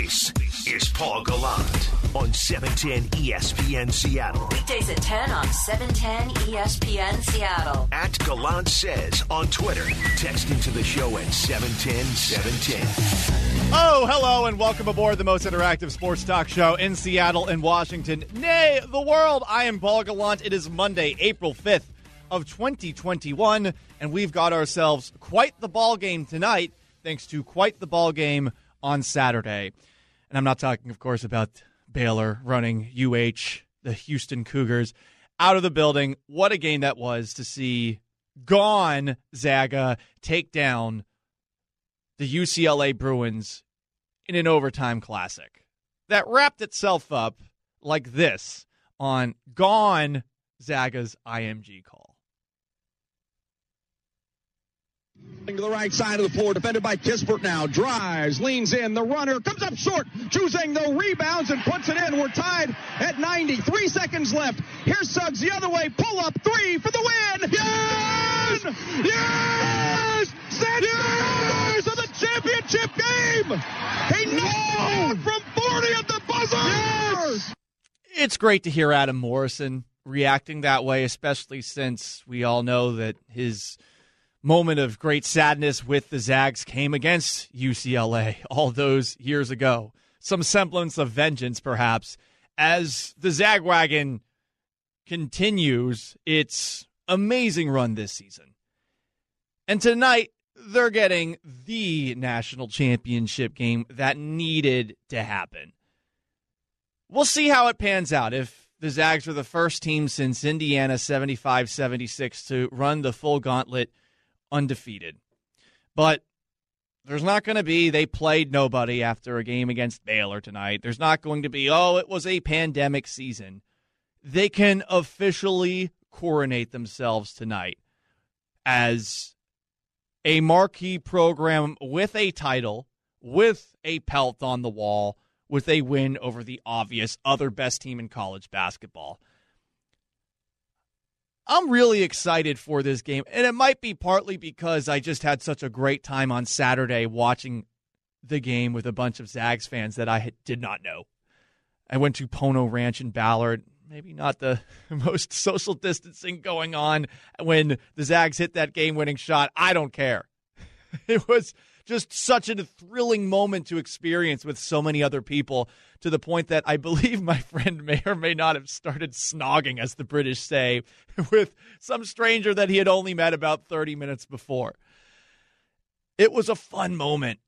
This is Paul Gallant on 710 ESPN Seattle. Weekdays at 10 on 710 ESPN Seattle. At Gallant Says on Twitter. Text into the show at 710 710. Oh, hello, and welcome aboard the most interactive sports talk show in Seattle and Washington, nay, the world. I am Paul Gallant. It is Monday, April 5th of 2021, and we've got ourselves quite the ball game tonight, thanks to quite the ball game on Saturday. And I'm not talking, of course, about Baylor running UH, the Houston Cougars, out of the building. What a game that was to see gone Zaga take down the UCLA Bruins in an overtime classic that wrapped itself up like this on Gone Zaga's IMG call. To the right side of the floor, defended by Kispert now. Drives, leans in. The runner comes up short. Juzang the rebounds and puts it in. We're tied at 90. Three seconds left. Here's Suggs the other way. Pull up three for the win. Yes! Yes! Yes! yes! Of the championship game. He knocked no! from 40 at the buzzer. Yes! It's great to hear Adam Morrison reacting that way, especially since we all know that his – moment of great sadness with the Zags came against UCLA all those years ago. Some semblance of vengeance, perhaps, as the Zagwagon continues its amazing run this season. And tonight, they're getting the national championship game that needed to happen. We'll see how it pans out. If the Zags are the first team since Indiana 75 76 to run the full gauntlet undefeated. But there's not going to be, they played nobody after a game against Baylor tonight. There's not going to be, oh, it was a pandemic season. They can officially coronate themselves tonight as a marquee program with a title, with a pelt on the wall, with a win over the obvious other best team in college basketball. I'm really excited for this game, and it might be partly because I just had such a great time on Saturday watching the game with a bunch of Zags fans that I did not know. I went to Pono Ranch in Ballard. Maybe not the most social distancing going on when the Zags hit that game winning shot. I don't care. It was just such a thrilling moment to experience with so many other people to the point that I believe my friend may or may not have started snogging, as the British say, with some stranger that he had only met about 30 minutes before. It was a fun moment.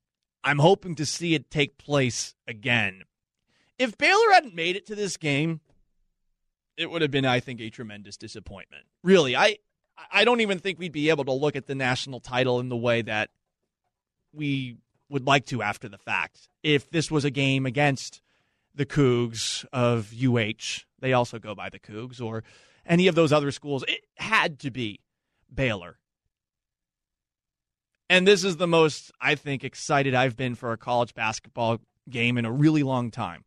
I'm hoping to see it take place again. If Baylor hadn't made it to this game, it would have been, I think, a tremendous disappointment. Really, I I don't even think we'd be able to look at the national title in the way that we would like to after the fact. If this was a game against the Cougs of UH, they also go by the Cougs, or any of those other schools, it had to be Baylor. And this is the most, I think, excited I've been for a college basketball game in a really long time.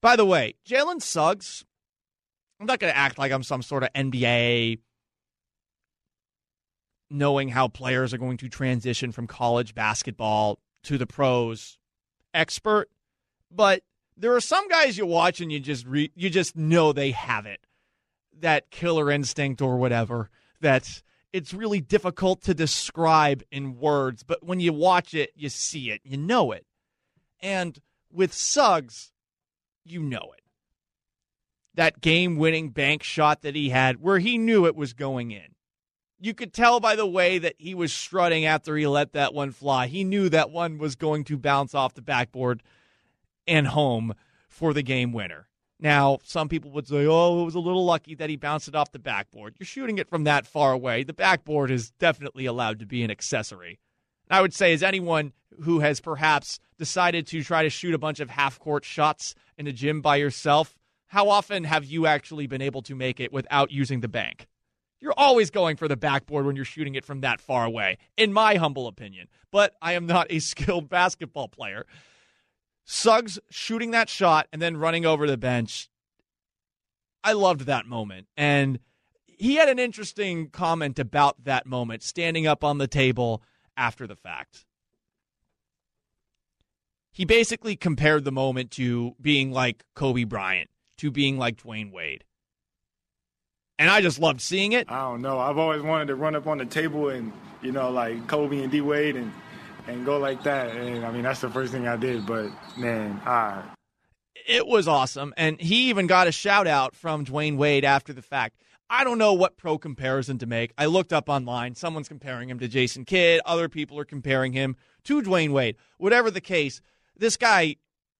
By the way, Jalen Suggs, I'm not going to act like I'm some sort of NBA knowing how players are going to transition from college basketball to the pros expert, but there are some guys you watch and you just re- you just know they have it. That killer instinct or whatever that it's really difficult to describe in words, but when you watch it, you see it, you know it. And with Suggs, you know it. That game winning bank shot that he had where he knew it was going in you could tell by the way that he was strutting after he let that one fly. He knew that one was going to bounce off the backboard and home for the game winner. Now, some people would say, oh, it was a little lucky that he bounced it off the backboard. You're shooting it from that far away. The backboard is definitely allowed to be an accessory. I would say, as anyone who has perhaps decided to try to shoot a bunch of half court shots in a gym by yourself, how often have you actually been able to make it without using the bank? You're always going for the backboard when you're shooting it from that far away, in my humble opinion. But I am not a skilled basketball player. Suggs shooting that shot and then running over the bench. I loved that moment. And he had an interesting comment about that moment, standing up on the table after the fact. he basically compared the moment to being like Kobe Bryant, to being like Dwyane Wade. And I just loved seeing it. I don't know. I've always wanted to run up on the table and, you know, like Kobe and D Wade and and go like that. And I mean, that's the first thing I did. But man, I. It was awesome. And he even got a shout out from Dwyane Wade after the fact. I don't know what pro comparison to make. I looked up online. Someone's comparing him to Jason Kidd. Other people are comparing him to Dwyane Wade. Whatever the case, this guy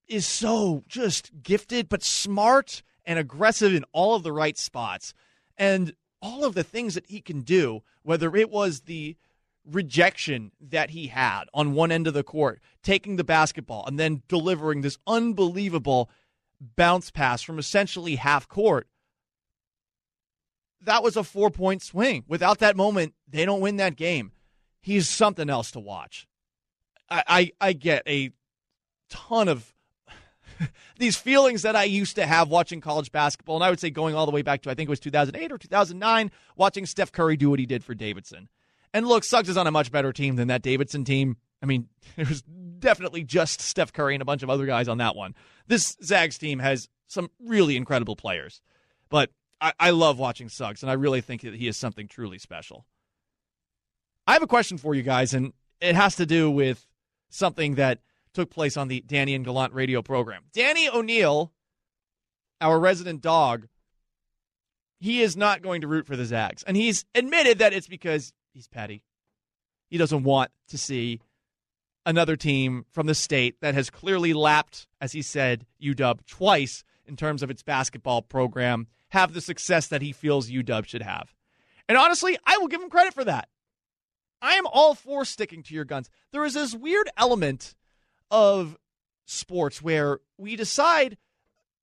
is so just gifted, but smart and aggressive in all of the right spots. And all of the things that he can do, whether it was the rejection that he had on one end of the court, taking the basketball and then delivering this unbelievable bounce pass from essentially half court. That was a four point swing. Without that moment, they don't win that game. He's something else to watch. I, I, I get a ton of these feelings that I used to have watching college basketball. And I would say going all the way back to, I think it was 2008 or 2009, watching Steph Curry do what he did for Davidson. And look, Suggs is on a much better team than that Davidson team. I mean, it was definitely just Steph Curry and a bunch of other guys on that one. This Zags team has some really incredible players, but I, I love watching Suggs, and I really think that he is something truly special. I have a question for you guys, and it has to do with something that took place on the Danny and Gallant radio program. Danny O'Neill, our resident dog, he is not going to root for the Zags. And he's admitted that it's because he's petty. He doesn't want to see another team from the state that has clearly lapped, as he said, UW twice in terms of its basketball program have the success that he feels UW should have. And honestly, I will give him credit for that. I am all for sticking to your guns. There is this weird element of sports where we decide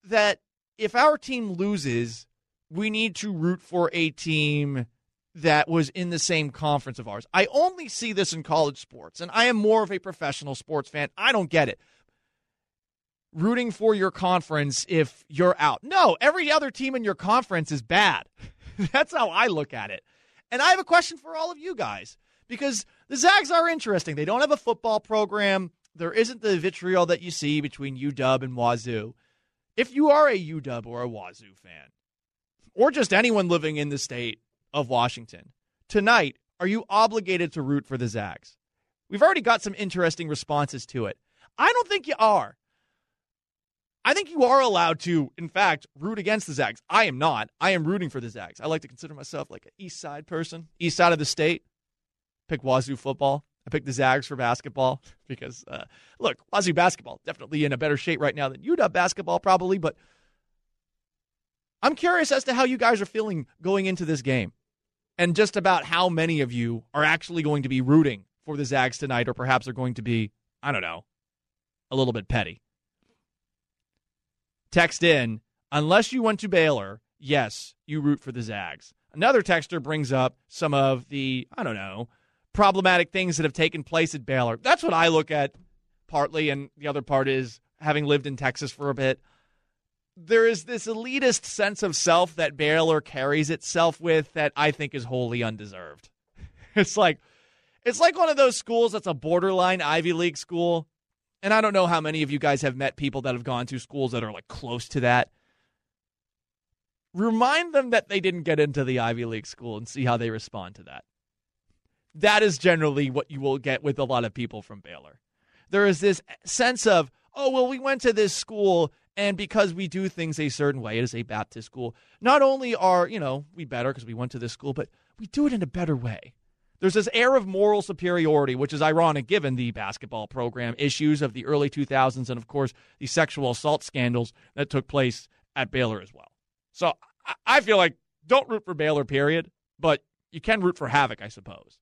that if our team loses, we need to root for a team that was in the same conference of ours. I only see this in college sports, and I am more of a professional sports fan. I don't get it. Rooting for your conference if you're out. No, every other team in your conference is bad. That's how I look at it. And I have a question for all of you guys because the Zags are interesting. They don't have a football program. There isn't the vitriol that you see between UW and Wazoo. If you are a UW or a Wazoo fan, or just anyone living in the state of Washington. Tonight, are you obligated to root for the Zags? We've already got some interesting responses to it. I don't think you are. I think you are allowed to, in fact, root against the Zags. I am not. I am rooting for the Zags. I like to consider myself like an East Side person, East Side of the state. Pick Wazoo football. I picked the Zags for basketball because, uh, look, Wazoo basketball definitely in a better shape right now than UW basketball, probably. But I'm curious as to how you guys are feeling going into this game and just about how many of you are actually going to be rooting for the Zags tonight, or perhaps are going to be, I don't know, a little bit petty. Text in, unless you went to Baylor, yes, you root for the Zags. Another texter brings up some of the, I don't know, problematic things that have taken place at Baylor. That's what I look at partly, and the other part is having lived in Texas for a bit there is this elitist sense of self that Baylor carries itself with that I think is wholly undeserved. It's like it's like one of those schools that's a borderline Ivy League school. And I don't know how many of you guys have met people that have gone to schools that are like close to that. Remind them that they didn't get into the Ivy League school and see how they respond to that. That is generally what you will get with a lot of people from Baylor. There is this sense of, oh, well, we went to this school and because we do things a certain way, it is a Baptist school. Not only are, you know, we better because we went to this school, but we do it in a better way. There's this air of moral superiority, which is ironic given the basketball program issues of the early 2000s and, of course, the sexual assault scandals that took place at Baylor as well. So I feel like don't root for Baylor, period, but you can root for Havoc, I suppose.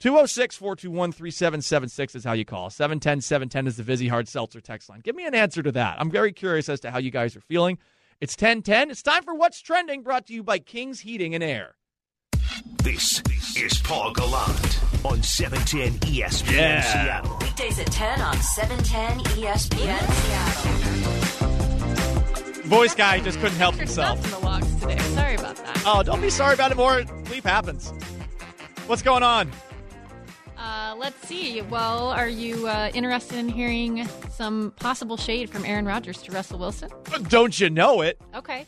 206 421 3776 is how you call. 710 710 is the Vizzy Hard Seltzer text line. Give me an answer to that. I'm very curious as to how you guys are feeling. It's 1010. It's time for What's Trending, brought to you by King's Heating and Air. This is Paul Gallant on 710 ESPN Yeah. Seattle. Weekdays at 10 on 710 ESPN Seattle. Voice guy just couldn't help himself. in the logs today. Sorry about that. Oh, don't be sorry about it more. Leap happens. What's going on? Uh, let's see. Well, are you uh, interested in hearing some possible shade from Aaron Rodgers to Russell Wilson? Don't you know it? Okay.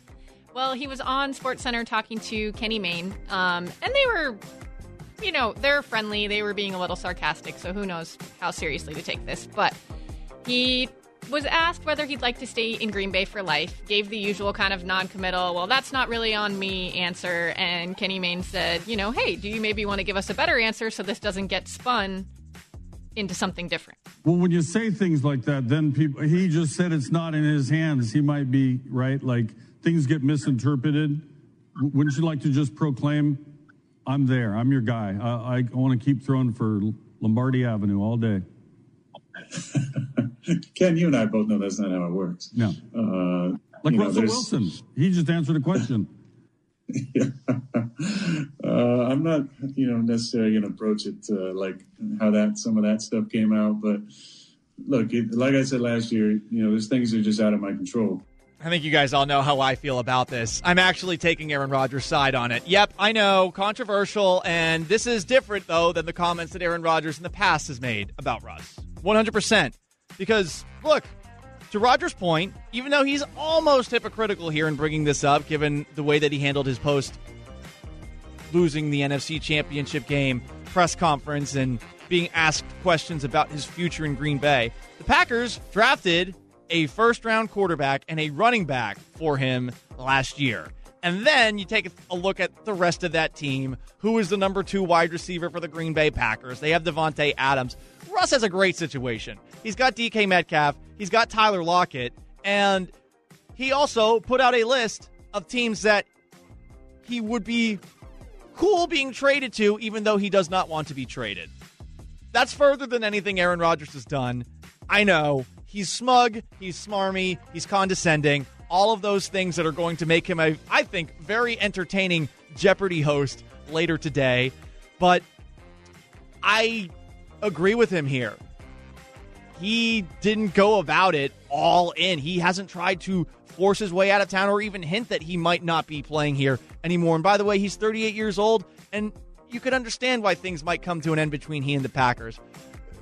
Well, he was on SportsCenter talking to Kenny Mayne, um, and they were, you know, they're friendly. They were being a little sarcastic, so who knows how seriously to take this. But he was asked whether he'd like to stay in Green Bay for life, gave the usual kind of non committal, well, that's not really on me answer. And Kenny Mayne said, you know, hey, do you maybe want to give us a better answer so this doesn't get spun into something different? Well, when you say things like that, then people, he just said it's not in his hands. He might be right. Like things get misinterpreted. Wouldn't you like to just proclaim, I'm there, I'm your guy? I, I want to keep throwing for Lombardi Avenue all day. Ken, you and I both know that's not how it works. No. Uh, Like you know, Russell Wilson. He just answered a question. uh, I'm not, you know, necessarily going to approach it uh, like how that some of that stuff came out. But look, it, like I said last year, you know, there's things that are just out of my control. I think you guys all know how I feel about this. I'm actually taking Aaron Rodgers' side on it. Yep, I know, controversial, and this is different, though, than the comments that Aaron Rodgers in the past has made about Russ. 100%. Because, look, to Rodgers' point, even though he's almost hypocritical here in bringing this up, given the way that he handled his post losing the NFC Championship game press conference and being asked questions about his future in Green Bay, the Packers drafted a first round quarterback and a running back for him last year. And then you take a look at the rest of that team. Who is the number two wide receiver for the Green Bay Packers? They have Davante Adams. Russ has a great situation. He's got DK Metcalf, he's got Tyler Lockett, and he also put out a list of teams that he would be cool being traded to, even though he does not want to be traded. That's further than anything Aaron Rodgers has done. I know. He's smug, he's smarmy, he's condescending, all of those things that are going to make him a, I think, very entertaining Jeopardy host later today. But I agree with him here. He didn't go about it all in. He hasn't tried to force his way out of town or even hint that he might not be playing here anymore. And by the way, he's 38 years old, and you could understand why things might come to an end between he and the Packers.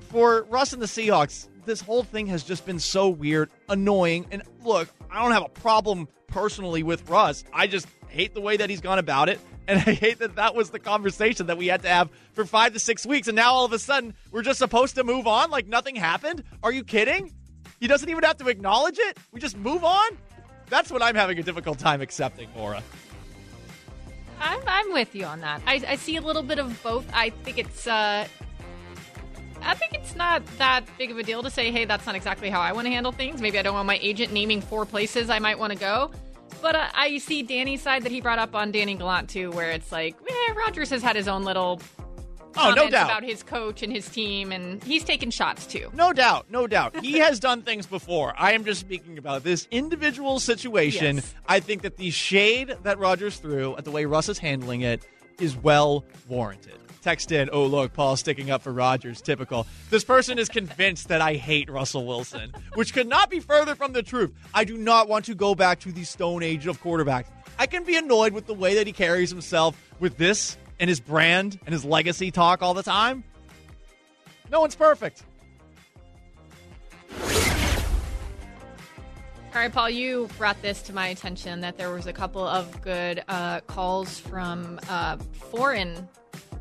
For Russ and the Seahawks, this whole thing has just been so weird, annoying. And look, I don't have a problem personally with Russ. I just hate the way that he's gone about it. And I hate that that was the conversation that we had to have for five to six weeks. And now all of a sudden, we're just supposed to move on like nothing happened? Are you kidding? He doesn't even have to acknowledge it? We just move on? That's what I'm having a difficult time accepting, Maura. I'm, I'm with you on that. I, I see a little bit of both. I think it's uh, I think it's not that big of a deal to say, hey, that's not exactly how I want to handle things. Maybe I don't want my agent naming four places I might want to go. But uh, I see Danny's side that he brought up on Danny Gallant too, where it's like, eh, Rodgers has had his own little Oh, no comments doubt. about his coach and his team, and he's taken shots too. No doubt, no doubt. He has done things before. I am just speaking about this individual situation. Yes. I think that the shade that Rodgers threw at the way Russ is handling it is well warranted. Text in, oh, look, Paul's sticking up for Rodgers. Typical. This person is convinced that I hate Russell Wilson, which could not be further from the truth. I do not want to go back to the stone age of quarterbacks. I can be annoyed with the way that he carries himself with this and his brand and his legacy talk all the time. No one's perfect. All right, Paul, you brought this to my attention that there was a couple of good uh, calls from uh, foreign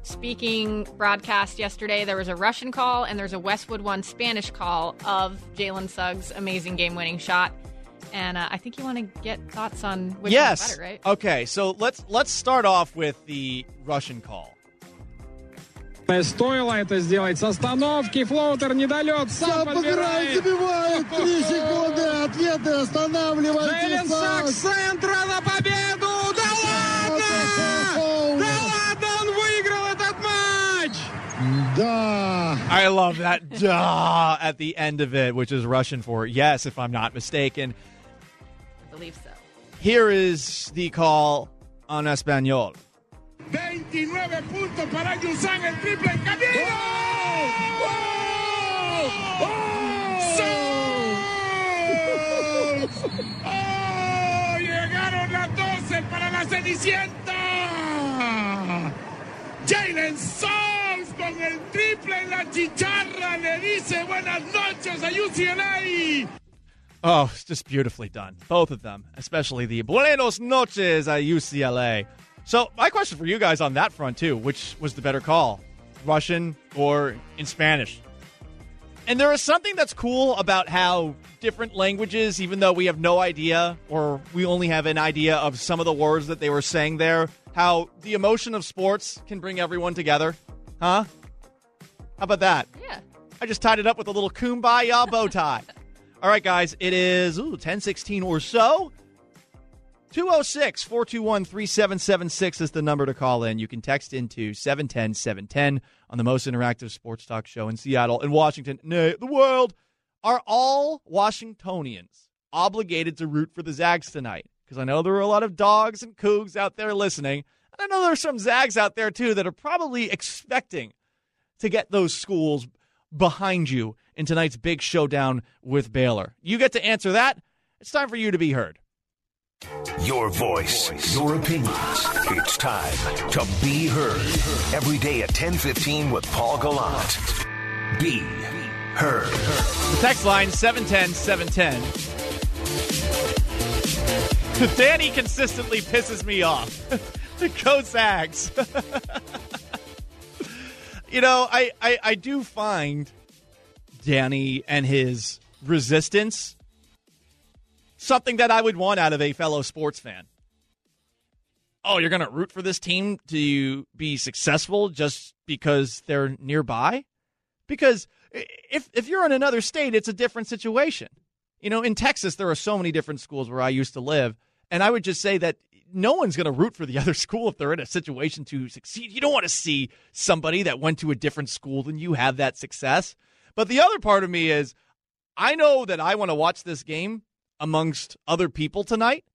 speaking broadcast yesterday. There was a Russian call and there's a Westwood One Spanish call of Jalen Suggs' amazing game-winning shot. And uh, I think you want to get thoughts on which yes. one's better, right? Okay, so let's let's start off with the Russian call. Стоило это сделать с остановки. Флоутер недолет. Сам подбирает. забивает. Три секунды. Ответы Джейлен останавливайте. Сакс с центра на I love that duh at the end of it, which is Russian for yes, if I'm not mistaken. I believe so. Here is the call on Espanol. 29 puntos para Yusan, el triple en camino. ¡Sos! ¡Oh! Llegaron las 12 para la Cenicienta. Jalen con el triple en la chicharra. Le dice buenas noches a UCLA. Oh, it's just beautifully done. Both of them, especially the Buenos noches at UCLA. So, my question for you guys on that front, too which was the better call? Russian or in Spanish? And there is something that's cool about how different languages, even though we have no idea or we only have an idea of some of the words that they were saying there, how the emotion of sports can bring everyone together. Huh? How about that? Yeah. I just tied it up with a little kumbaya bow tie. All right, guys, it is ooh, 1016 or so. 206 421 3776 is the number to call in. You can text into 710 710 on the most interactive sports talk show in Seattle and Washington, nay, the world. Are all Washingtonians obligated to root for the Zags tonight? Because I know there are a lot of dogs and cougs out there listening. And I know there's some Zags out there, too, that are probably expecting to get those schools behind you in tonight's big showdown with Baylor. You get to answer that. It's time for you to be heard. Your voice, your opinions. It's time to be heard. Every day at 1015 with Paul Gallant. Be heard. The text line 710 710. Danny consistently pisses me off. Go Zags. you know, I, I, I do find Danny and his resistance something that I would want out of a fellow sports fan. Oh, you're going to root for this team to be successful just because they're nearby? Because if if you're in another state, it's a different situation. You know, in Texas there are so many different schools where I used to live, and I would just say that no one's going to root for the other school if they're in a situation to succeed. You don't want to see somebody that went to a different school than you have that success. But the other part of me is I know that I want to watch this game amongst other people tonight.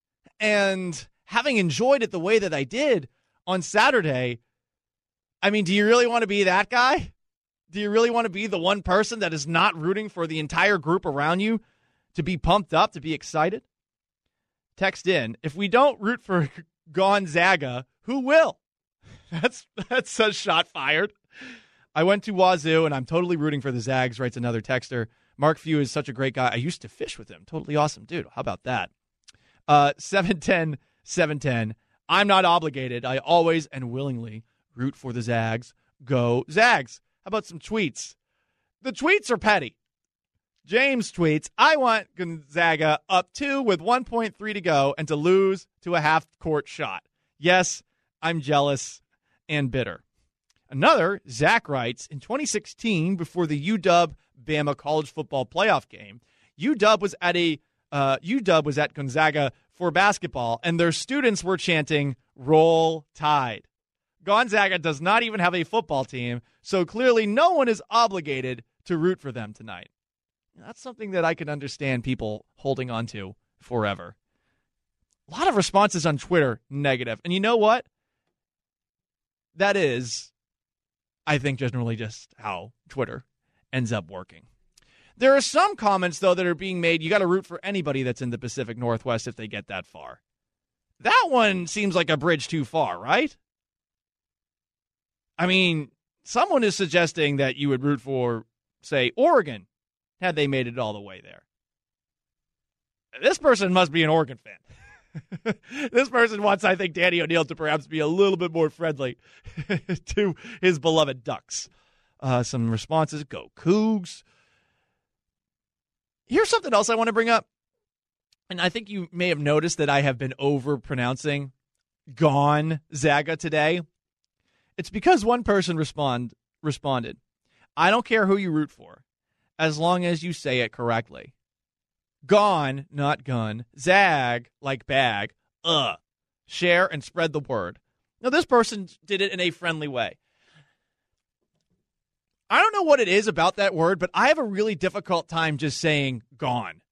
And having enjoyed it the way that I did on Saturday, I mean, do you really want to be that guy? Do you really want to be the one person that is not rooting for the entire group around you to be pumped up, to be excited? Text in. If we don't root for Gonzaga, who will? That's that's a shot fired. I went to Wazoo and I'm totally rooting for the Zags, writes another texter. Mark Few is such a great guy. I used to fish with him. Totally awesome dude. How about that? Uh, 710 710. I'm not obligated. I always and willingly root for the Zags. Go Zags. How about some tweets? The tweets are petty. James tweets, I want Gonzaga up two with 1.3 to go and to lose to a half court shot. Yes, I'm jealous and bitter. Another, Zach writes, in 2016, before the UW Bama college football playoff game, UW was at a uh, UW was at Gonzaga for basketball, and their students were chanting "Roll Tide." Gonzaga does not even have a football team, so clearly no one is obligated to root for them tonight. That's something that I can understand people holding on to forever. A lot of responses on Twitter negative, and you know what? That is, I think, generally just how Twitter ends up working. There are some comments, though, that are being made. You got to root for anybody that's in the Pacific Northwest if they get that far. That one seems like a bridge too far, right? I mean, someone is suggesting that you would root for, say, Oregon had they made it all the way there. This person must be an Oregon fan. this person wants, I think, Danny O'Neill to perhaps be a little bit more friendly to his beloved Ducks. Uh, some responses go Cougs. Here's something else I want to bring up. And I think you may have noticed that I have been over pronouncing gone Zaga today. It's because one person respond responded. I don't care who you root for, as long as you say it correctly. Gone, not gun. Zag, like bag. Uh. Share and spread the word. Now, this person did it in a friendly way. I don't know what it is about that word, but I have a really difficult time just saying gone.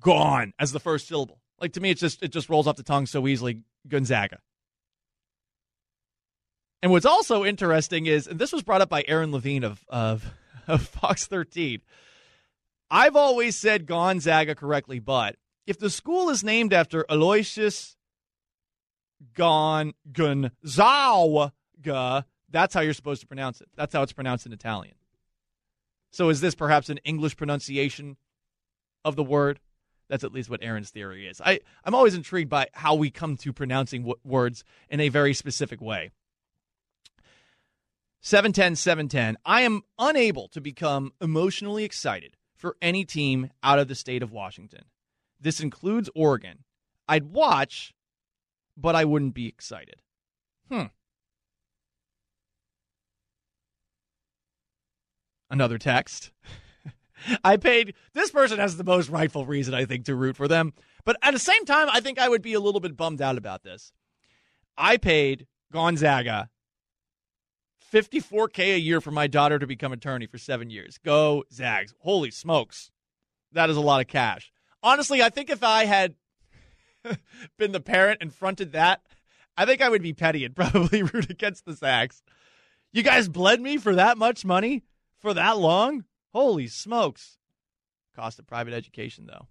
Gone as the first syllable. Like to me it's just it just rolls off the tongue so easily Gonzaga. And what's also interesting is and this was brought up by Aaron Levine of of, of Fox 13. I've always said Gonzaga correctly, but if the school is named after Aloysius Gon Gonzaga, That's how you're supposed to pronounce it. That's how it's pronounced in Italian. So is this perhaps an English pronunciation of the word? That's at least what Aaron's theory is. I, I'm always intrigued by how we come to pronouncing w- words in a very specific way. 710 710. I am unable to become emotionally excited for any team out of the state of Washington. This includes Oregon. I'd watch, but I wouldn't be excited. Hmm. Another text. I paid. This person has the most rightful reason, I think, to root for them. But at the same time, I think I would be a little bit bummed out about this. I paid Gonzaga 54K a year for my daughter to become attorney for seven years. Go, Zags. Holy smokes. That is a lot of cash. Honestly, I think if I had been the parent and fronted that, I think I would be petty and probably root against the Zags. You guys bled me for that much money for that long? Holy smokes. Cost of private education, though.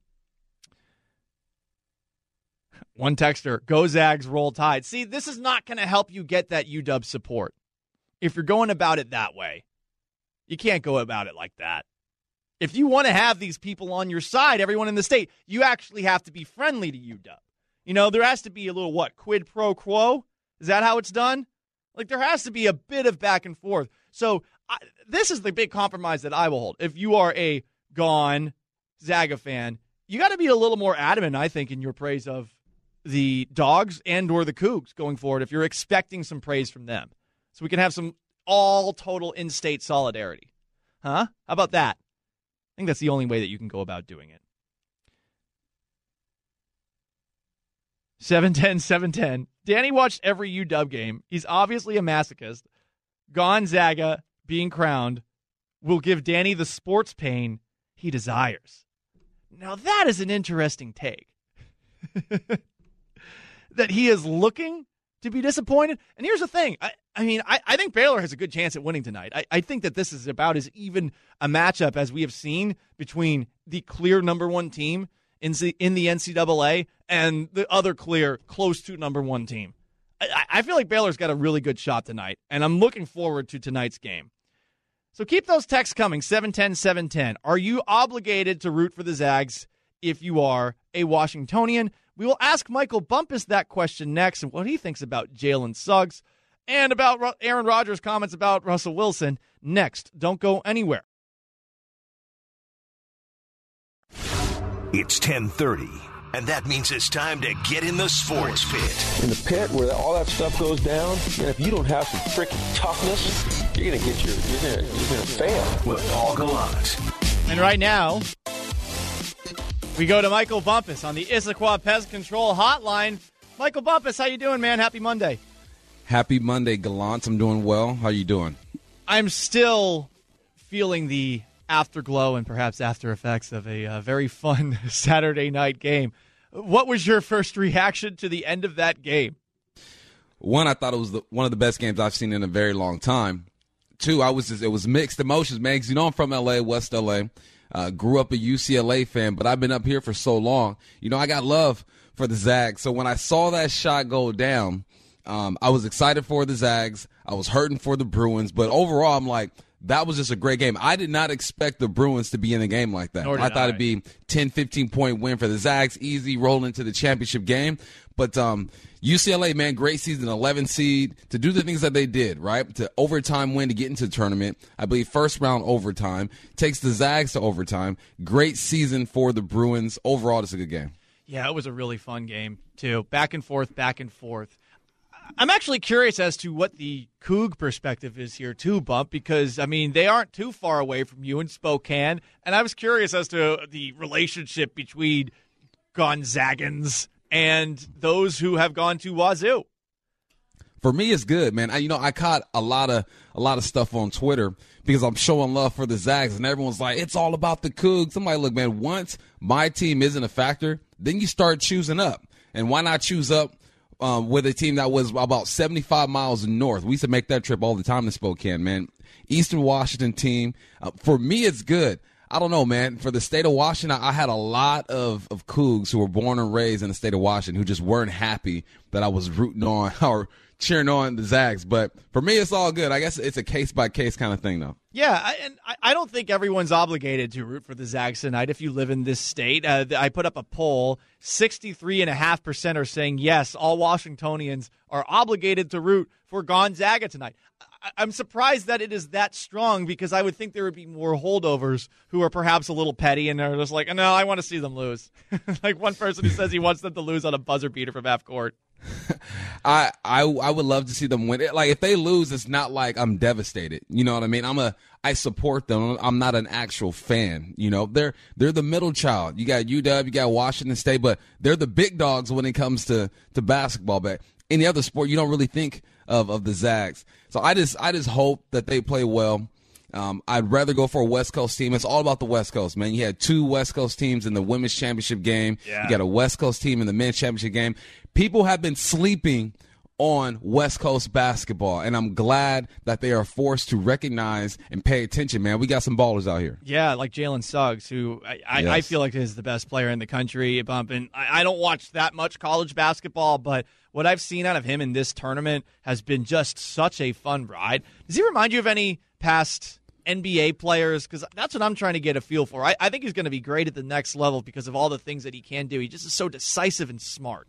One texter, go Zags, roll tide. See, this is not going to help you get that UW support. If you're going about it that way, you can't go about it like that. If you want to have these people on your side, everyone in the state, you actually have to be friendly to UW. You know, there has to be a little what quid pro quo. Is that how it's done? Like there has to be a bit of back and forth. So I, this is the big compromise that I will hold. If you are a gone Zaga fan, you got to be a little more adamant, I think, in your praise of the dogs and or the Cougs going forward. If you're expecting some praise from them, so we can have some all total in-state solidarity, huh? How about that? I think that's the only way that you can go about doing it. 710 710. Danny watched every UW game. He's obviously a masochist. Gonzaga being crowned will give Danny the sports pain he desires. Now, that is an interesting take. that he is looking to be disappointed. And here's the thing I, I mean, I, I think Baylor has a good chance at winning tonight. I, I think that this is about as even a matchup as we have seen between the clear number one team in, in the NCAA and the other clear, close to number one team. I, I feel like Baylor's got a really good shot tonight, and I'm looking forward to tonight's game. So keep those texts coming 710 710. Are you obligated to root for the Zags if you are a Washingtonian? We will ask Michael Bumpus that question next and what he thinks about Jalen Suggs and about Aaron Rodgers' comments about Russell Wilson next. Don't go anywhere. It's 1030, and that means it's time to get in the sports pit. In the pit where all that stuff goes down, and if you don't have some freaking toughness, you're gonna get your you're gonna you're gonna fail. With Paul Gallant. And right now, we go to Michael Bumpus on the Issaquah Pest Control Hotline. Michael Bumpus, how you doing, man? Happy Monday. Happy Monday, Gallant. I'm doing well. How are you doing? I'm still feeling the afterglow and perhaps after effects of a uh, very fun Saturday night game. What was your first reaction to the end of that game? One, I thought it was the, one of the best games I've seen in a very long time. Two, I was just, it was mixed emotions, man. Cause you know I'm from LA, West LA. Uh, grew up a UCLA fan, but I've been up here for so long. You know, I got love for the Zags. So when I saw that shot go down, um, I was excited for the Zags. I was hurting for the Bruins, but overall, I'm like, that was just a great game. I did not expect the Bruins to be in a game like that. I thought I. it'd be 10, 15 point win for the Zags, easy roll into the championship game. But um, UCLA, man, great season, 11 seed to do the things that they did, right? To overtime win to get into the tournament. I believe first round overtime takes the Zags to overtime. Great season for the Bruins. Overall, it's a good game. Yeah, it was a really fun game too. Back and forth, back and forth. I'm actually curious as to what the Coug perspective is here too, Bump, because I mean they aren't too far away from you in Spokane, and I was curious as to the relationship between Gonzagans and those who have gone to Wazoo. For me, it's good, man. I, you know, I caught a lot of a lot of stuff on Twitter because I'm showing love for the Zags, and everyone's like, "It's all about the Cougs." Somebody, look, man. Once my team isn't a factor, then you start choosing up, and why not choose up? Um, with a team that was about 75 miles north. We used to make that trip all the time to Spokane, man. Eastern Washington team. Uh, for me, it's good. I don't know, man. For the state of Washington, I had a lot of, of Cougs who were born and raised in the state of Washington who just weren't happy that I was rooting on or cheering on the Zags. But for me, it's all good. I guess it's a case by case kind of thing, though. Yeah, I, and I, don't think everyone's obligated to root for the Zags tonight if you live in this state. Uh, I put up a poll 63.5% are saying yes, all Washingtonians are obligated to root for Gonzaga tonight. I'm surprised that it is that strong because I would think there would be more holdovers who are perhaps a little petty and are just like, no, I want to see them lose. like one person who says he wants them to lose on a buzzer beater from half court. I I I would love to see them win. Like if they lose, it's not like I'm devastated. You know what I mean? I'm a I support them. I'm not an actual fan. You know, they're they're the middle child. You got UW, you got Washington State, but they're the big dogs when it comes to to basketball. But any other sport, you don't really think of of the Zags. So I just I just hope that they play well. Um, I'd rather go for a West Coast team. It's all about the West Coast, man. You had two West Coast teams in the women's championship game. Yeah. You got a West Coast team in the men's championship game. People have been sleeping on West Coast basketball, and I'm glad that they are forced to recognize and pay attention, man. We got some ballers out here. Yeah, like Jalen Suggs, who I, I, Yes. I feel like is the best player in the country. Bumping, I, I don't watch that much college basketball, but what I've seen out of him in this tournament has been just such a fun ride. Does he remind you of any past NBA players? Because that's what I'm trying to get a feel for. I, I think he's going to be great at the next level because of all the things that he can do. He just is so decisive and smart.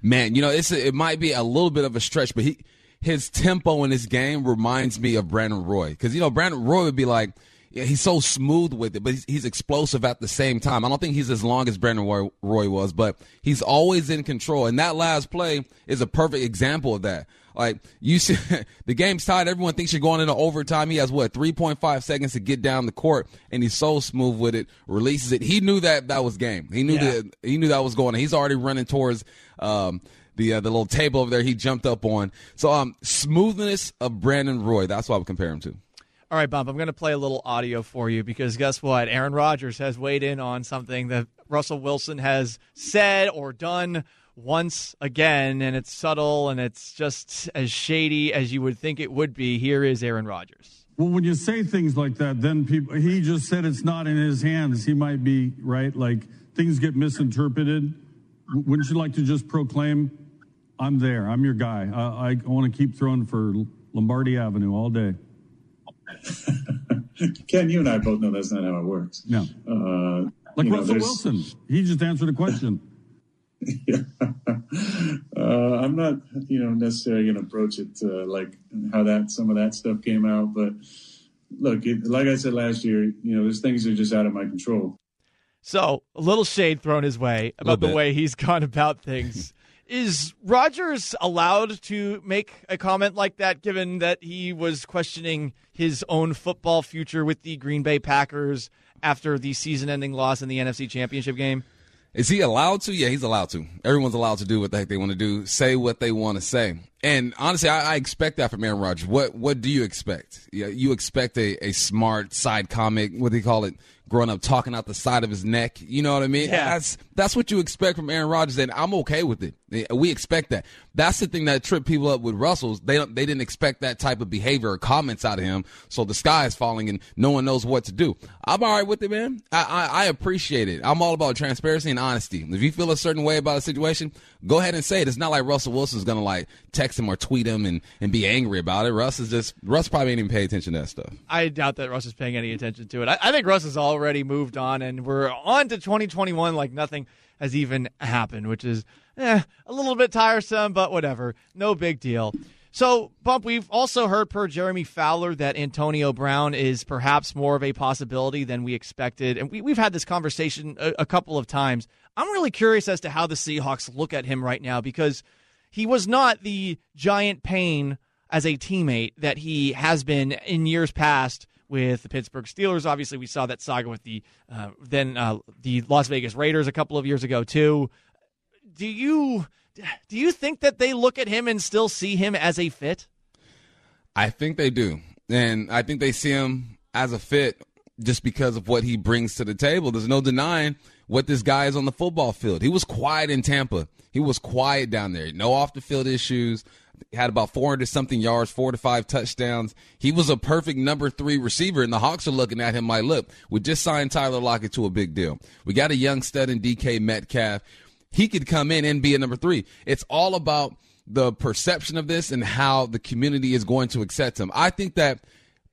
Man, you know, it's a, it might be a little bit of a stretch, but he his tempo in his game reminds me of Brandon Roy because you know Brandon Roy would be like. Yeah, he's so smooth with it, but he's, he's explosive at the same time. I don't think he's as long as Brandon Roy, Roy was, but he's always in control. And that last play is a perfect example of that. Like you see, the game's tied. Everyone thinks you're going into overtime. He has what 3.5 seconds to get down the court, and he's so smooth with it. Releases it. He knew that that was game. He knew Yeah. that he knew that was going. He's already running towards um, the uh, the little table over there. He jumped up on. So um, smoothness of Brandon Roy. That's what I would compare him to. All right, Bump, I'm going to play a little audio for you because guess what? Aaron Rodgers has weighed in on something that Russell Wilson has said or done once again, and it's subtle and it's just as shady as you would think it would be. Here is Aaron Rodgers. Well, when you say things like that, then people, he just said it's not in his hands. He might be right. Like things get misinterpreted. Wouldn't you like to just proclaim, I'm there, I'm your guy? I, I want to keep throwing for Lombardi Avenue all day. Ken, you and I both know that's not how it works. No. Uh, Like you know, Russell Wilson. He just answered a question. Uh, I'm not, you know, necessarily going to approach it uh, like how that some of that stuff came out. But look, it, like I said last year, you know, there's things that are just out of my control. So, a little shade thrown his way about the bit. way he's gone about things. Is Rodgers allowed to make a comment like that given that he was questioning his own football future with the Green Bay Packers after the season ending loss in the NFC Championship game? Is he allowed to? Yeah, he's allowed to. Everyone's allowed to do what the heck they want to do, say what they want to say. And honestly, I, I expect that from Aaron Rodgers. What What do you expect? Yeah, you expect a, a smart side comic. What do you call it? Growing up, talking out the side of his neck. You know what I mean? Yeah. That's that's what you expect from Aaron Rodgers, and I'm okay with it. We expect that. That's the thing that tripped people up with Russell's. They don't. They didn't expect that type of behavior or comments out of him. So the sky is falling, and no one knows what to do. I'm all right with it, man. I, I, I appreciate it. I'm all about transparency and honesty. If you feel a certain way about a situation, go ahead and say it. It's not like Russell Wilson's gonna like text him or tweet him and, and be angry about it. Russ is just Russ probably ain't even pay attention to that stuff. I doubt that Russ is paying any attention to it. I, I think Russ has already moved on, and we're on to 2021 like nothing has even happened, which is eh, a little bit tiresome, but whatever. No big deal. So, Bump, we've also heard per Jeremy Fowler that Antonio Brown is perhaps more of a possibility than we expected. And we, we've had this conversation a, a couple of times. I'm really curious as to how the Seahawks look at him right now because he was not the giant pain as a teammate that he has been in years past with the Pittsburgh Steelers. Obviously, we saw that saga with the uh, then uh, the Las Vegas Raiders a couple of years ago too. Do you do you think that they look at him and still see him as a fit? I think they do. And I think they see him as a fit just because of what he brings to the table. There's no denying what this guy is on the football field. He was quiet in Tampa. He was quiet down there. No off the field issues. had about 400 something yards, four to five touchdowns. He was a perfect number three receiver, and the Hawks are looking at him like, look, we just signed Tyler Lockett to a big deal. We got a young stud in DK Metcalf. He could come in and be a number three. It's all about the perception of this and how the community is going to accept him. I think that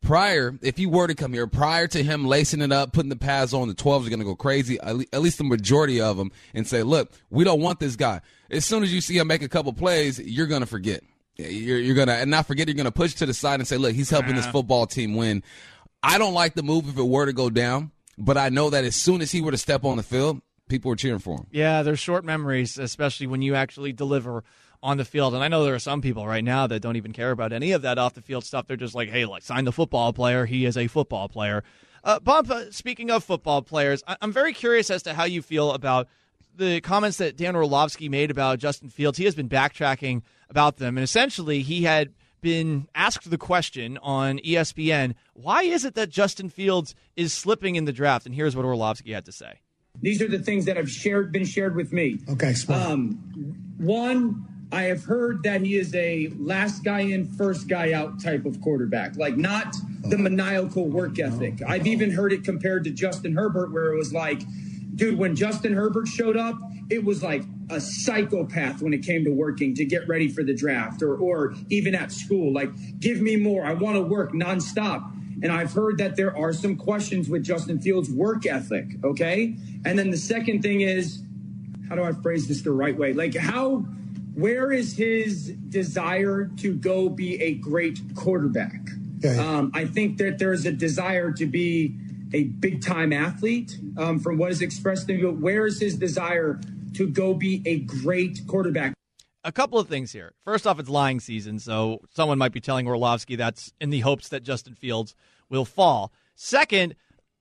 prior, if he were to come here, prior to him lacing it up, putting the pads on, the 12s are going to go crazy, at least the majority of them, and say, look, we don't want this guy. As soon as you see him make a couple plays, you're going to forget. You're, you're going to, and not forget, you're going to push to the side and say, look, he's helping this football team win. I don't like the move if it were to go down, but I know that as soon as he were to step on the field, people were cheering for him. Yeah, they're short memories, especially when you actually deliver on the field. And I know there are some people right now that don't even care about any of that off the field stuff. They're just like, hey, like sign the football player. He is a football player. Uh, Bump, uh, speaking of football players, I- I'm very curious as to how you feel about the comments that Dan Orlovsky made about Justin Fields. He has been backtracking about them, and essentially he had been asked the question on ESPN, why is it that Justin Fields is slipping in the draft? And here's what Orlovsky had to say. These are the things that have shared been shared with me. Okay, smart. Um, one, I have heard that he is a last guy in, first guy out type of quarterback, like not the maniacal work ethic. I've even heard it compared to Justin Herbert, where it was like, dude, when Justin Herbert showed up, it was like a psychopath when it came to working to get ready for the draft or, or even at school. Like, give me more. I want to work nonstop. And I've heard that there are some questions with Justin Fields' work ethic. Okay. And then the second thing is, how do I phrase this the right way? Like, how, where is his desire to go be a great quarterback? Um, I think that there's a desire to be a big time athlete um, from what is expressed to me, but where is his desire to go be a great quarterback? A couple of things here. First off, it's lying season, so someone might be telling Orlovsky that's in the hopes that Justin Fields will fall. Second,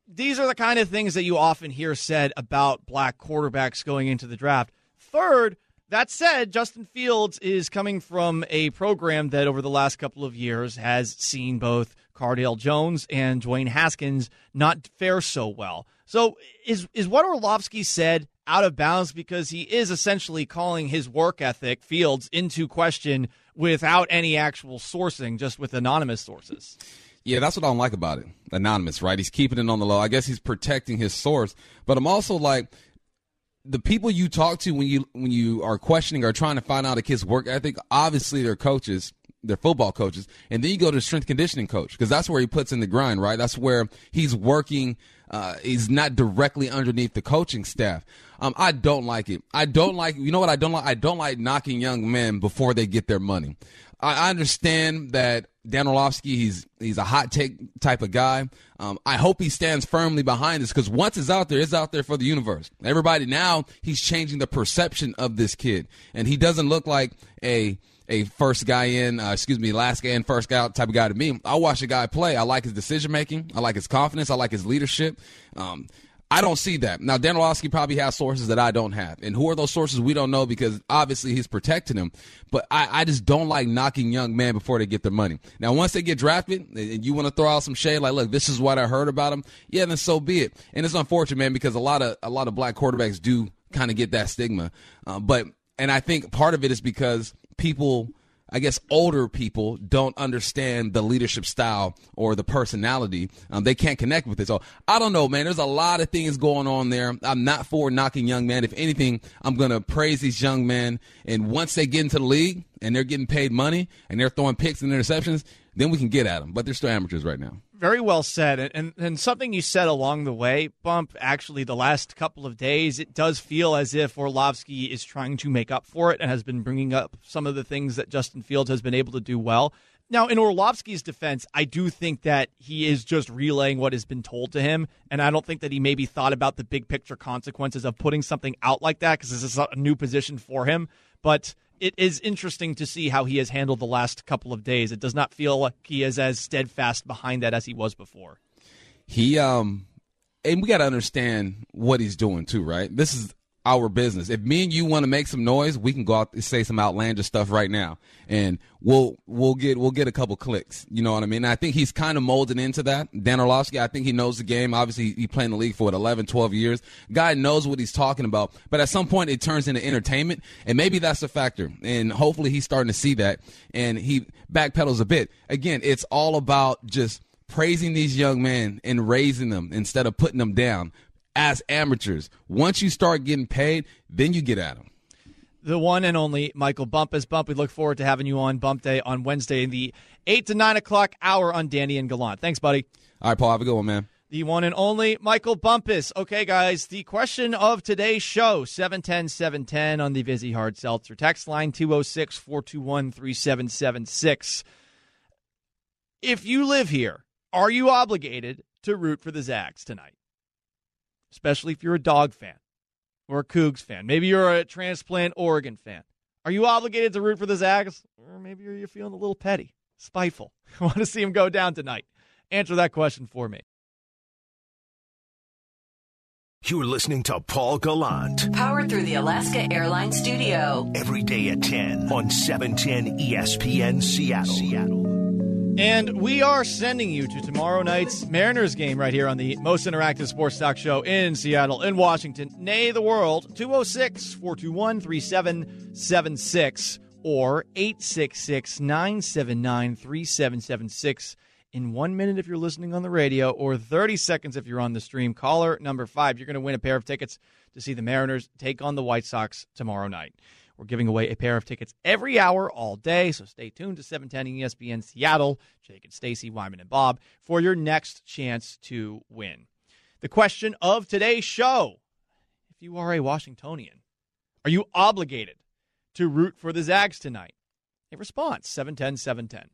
these are the kind of things that you often hear said about black quarterbacks going into the draft. Third, that said, Justin Fields is coming from a program that over the last couple of years has seen both Cardale Jones and Dwayne Haskins not fare so well. So is is what Orlovsky said out of bounds because he is essentially calling his work ethic Fields into question without any actual sourcing, just with anonymous sources. Yeah, that's what I don't like about it. Anonymous, right? He's keeping it on the low. I guess he's protecting his source. But I'm also like the people you talk to when you when you are questioning or trying to find out a kid's work ethic, obviously they're coaches, they're football coaches, and then you go to strength conditioning coach because that's where he puts in the grind, right? That's where he's working. Uh, he's not directly underneath the coaching staff. Um, I don't like it. I don't like. You know what I don't like? I don't like knocking young men before they get their money. I, I understand that Dan Orlovsky, he's he's a hot take type of guy. Um, I hope he stands firmly behind this because once it's out there, it's out there for the universe. Everybody now he's changing the perception of this kid, and he doesn't look like a a first guy in, uh, excuse me, last guy in, first guy out type of guy to me. I watch a guy play. I like his decision making. I like his confidence. I like his leadership. Um, I don't see that. Now, Dan Orlovsky probably has sources that I don't have. And who are those sources? We don't know because obviously he's protecting them. But I, I just don't like knocking young men before they get their money. Now, once they get drafted and you want to throw out some shade, like, look, this is what I heard about him. Yeah, then so be it. And it's unfortunate, man, because a lot of, a lot of black quarterbacks do kind of get that stigma. Uh, but, and I think part of it is because people, I guess older people don't understand the leadership style or the personality. Um, they can't connect with it. So I don't know, man. There's a lot of things going on there. I'm not for knocking young men. If anything, I'm going to praise these young men. And once they get into the league and they're getting paid money and they're throwing picks and interceptions, then we can get at them. But they're still amateurs right now. Very well said. And, and, and something you said along the way, Bump, actually, the last couple of days, it does feel as if Orlovsky is trying to make up for it and has been bringing up some of the things that Justin Fields has been able to do well. Now, in Orlovsky's defense, I do think that he is just relaying what has been told to him. And I don't think that he maybe thought about the big picture consequences of putting something out like that because this is a new position for him. But it is interesting to see how he has handled the last couple of days. It does not feel like he is as steadfast behind that as he was before. He, um, and we got to understand what he's doing too, right? This is our business. If me and you want to make some noise, we can go out and say some outlandish stuff right now, and we'll we'll get we'll get a couple clicks. You know what I mean? I think he's kind of molded into that. Dan Orlovsky, I think he knows the game. Obviously, he played in the league for what 11, 12 years. Guy knows what he's talking about. But at some point, it turns into entertainment, and maybe that's a factor. And hopefully, he's starting to see that, and he backpedals a bit. Again, it's all about just praising these young men and raising them instead of putting them down as amateurs. Once you start getting paid, then you get at them. The one and only Michael Bumpus. Bump, we look forward to having you on Bump Day on Wednesday in the 8 to 9 o'clock hour on Danny and Gallant. Thanks, buddy. All right, Paul, have a good one, man. The one and only Michael Bumpus. Okay, guys, the question of today's show 710 710 on the Vizzy Hard Seltzer text line 206 421 3776. If you live here, are you obligated to root for the Zags tonight? Especially if you're a dog fan or a Cougs fan. Maybe you're a transplant Oregon fan. Are you obligated to root for the Zags? Or maybe you're feeling a little petty, spiteful. I want to see them go down tonight? Answer that question for me. You're listening to Paul Gallant. Powered through the Alaska Airlines Studio. Every day at 10 on E 710 ESPN Seattle. Seattle. And we are sending you to tomorrow night's Mariners game right here on the most interactive sports talk show in Seattle, in Washington, nay, the world. 206 421 3776 or 866 979 3776 in one minute if you're listening on the radio, or 30 seconds if you're on the stream. Caller number five, you're going to win a pair of tickets to see the Mariners take on the White Sox tomorrow night. We're giving away a pair of tickets every hour all day, so stay tuned to 710 ESPN Seattle, Jake and Stacy, Wyman and Bob, for your next chance to win. The question of today's show if you are a Washingtonian, are you obligated to root for the Zags tonight? A response 710 710.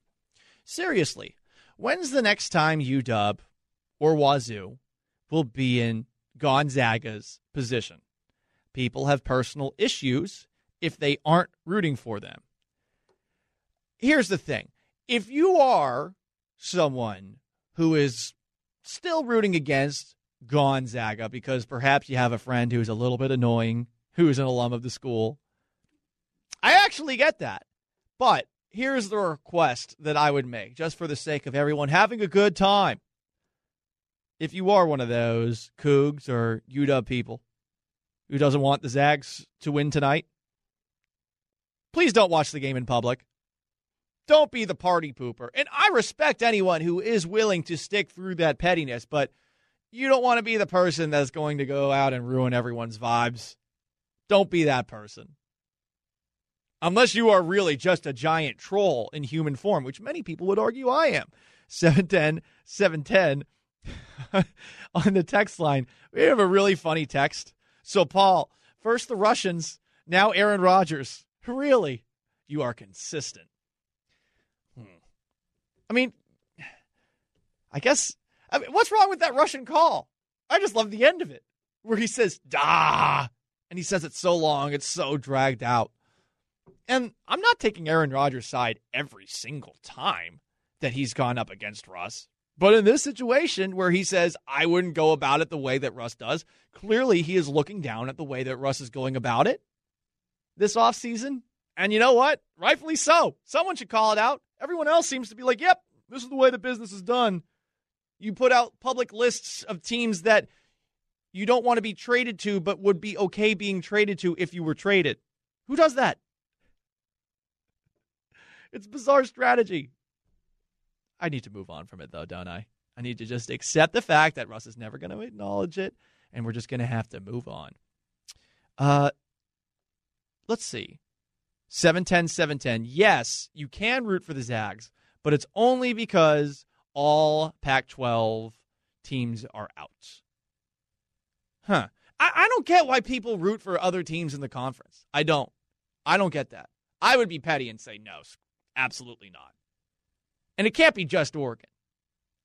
Seriously, when's the next time UW or Wazoo will be in Gonzaga's position? People have personal issues if they aren't rooting for them. Here's the thing if you are someone who is still rooting against Gonzaga because perhaps you have a friend who's a little bit annoying, who's an alum of the school, I actually get that. But here's the request that I would make, just for the sake of everyone having a good time. If you are one of those Cougs or UW people who doesn't want the Zags to win tonight, please don't watch the game in public. Don't be the party pooper. And I respect anyone who is willing to stick through that pettiness, but you don't want to be the person that's going to go out and ruin everyone's vibes. Don't be that person. Unless you are really just a giant troll in human form, which many people would argue I am. 710 710 on the text line. We have a really funny text. So, Paul, first the Russians, now Aaron Rodgers. Really? You are consistent. Hmm. I mean, I guess, I mean, what's wrong with that Russian call? I just love the end of it where he says, da, and he says it so long, it's so dragged out. And I'm not taking Aaron Rodgers' side every single time that he's gone up against Russ. But in this situation where he says, I wouldn't go about it the way that Russ does, clearly he is looking down at the way that Russ is going about it this offseason. And you know what? Rightfully so. Someone should call it out. Everyone else seems to be like, yep, this is the way the business is done. You put out public lists of teams that you don't want to be traded to, but would be okay being traded to if you were traded. Who does that? It's bizarre strategy. I need to move on from it, though, don't I? I need to just accept the fact that Russ is never going to acknowledge it, and we're just going to have to move on. Uh, let's see. 710 710. Yes, you can root for the Zags, but it's only because all Pac 12 teams are out. Huh. I, I don't get why people root for other teams in the conference. I don't. I don't get that. I would be petty and say no, absolutely not. And it can't be just Oregon.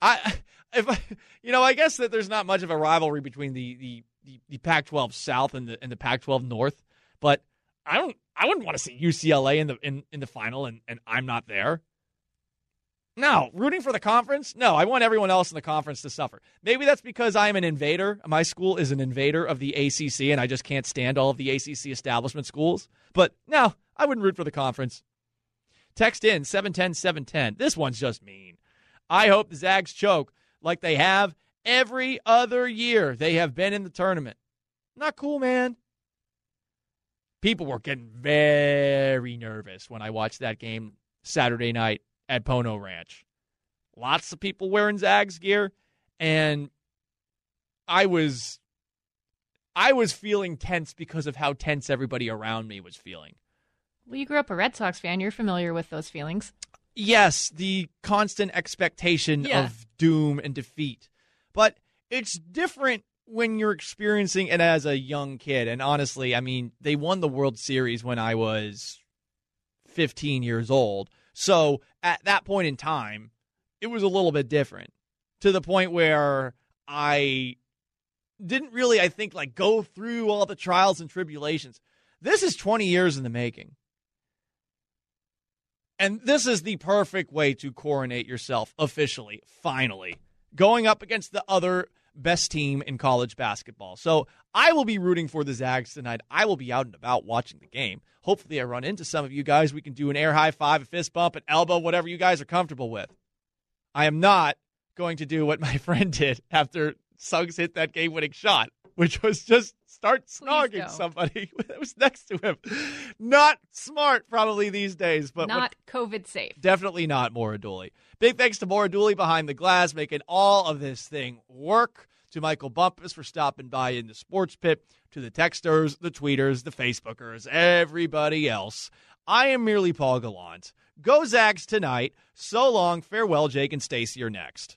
I if I, you know, I guess that there's not much of a rivalry between the the, the, the Pac-12 South and the and the Pac-12 North, but I don't I wouldn't want to see UCLA in the in, in the final and, and I'm not there. No, rooting for the conference? No, I want everyone else in the conference to suffer. Maybe that's because I'm an invader. My school is an invader of the ACC, and I just can't stand all of the ACC establishment schools. But no, I wouldn't root for the conference. Text in 710 710. This one's just mean. I hope the Zags choke like they have every other year they have been in the tournament. Not cool, man. People were getting very nervous when I watched that game Saturday night at Pono Ranch. Lots of people wearing Zags gear, and I was I was feeling tense because of how tense everybody around me was feeling. Well, you grew up a Red Sox fan. You're familiar with those feelings. Yes, the constant expectation Yeah. of doom and defeat. But it's different when you're experiencing it as a young kid. And honestly, I mean, they won the World Series when I was 15 years old. So at that point in time, it was a little bit different to the point where I didn't really, I think, like go through all the trials and tribulations. This is 20 years in the making. And this is the perfect way to coronate yourself officially, finally, going up against the other best team in college basketball. So I will be rooting for the Zags tonight. I will be out and about watching the game. Hopefully, I run into some of you guys. We can do an air high five, a fist bump, an elbow, whatever you guys are comfortable with. I am not going to do what my friend did after Suggs hit that game winning shot, which was just start snogging somebody that was next to him. Not smart, probably these days, but what- Not COVID safe. Definitely not Maura Dooley. Big thanks to Maura Dooley behind the glass, making all of this thing work. To Michael Bumpus for stopping by in the sports pit. To the texters, the tweeters, the Facebookers, everybody else. I am merely Paul Gallant. Go Zags tonight. So long. Farewell, Jake and Stacy are next.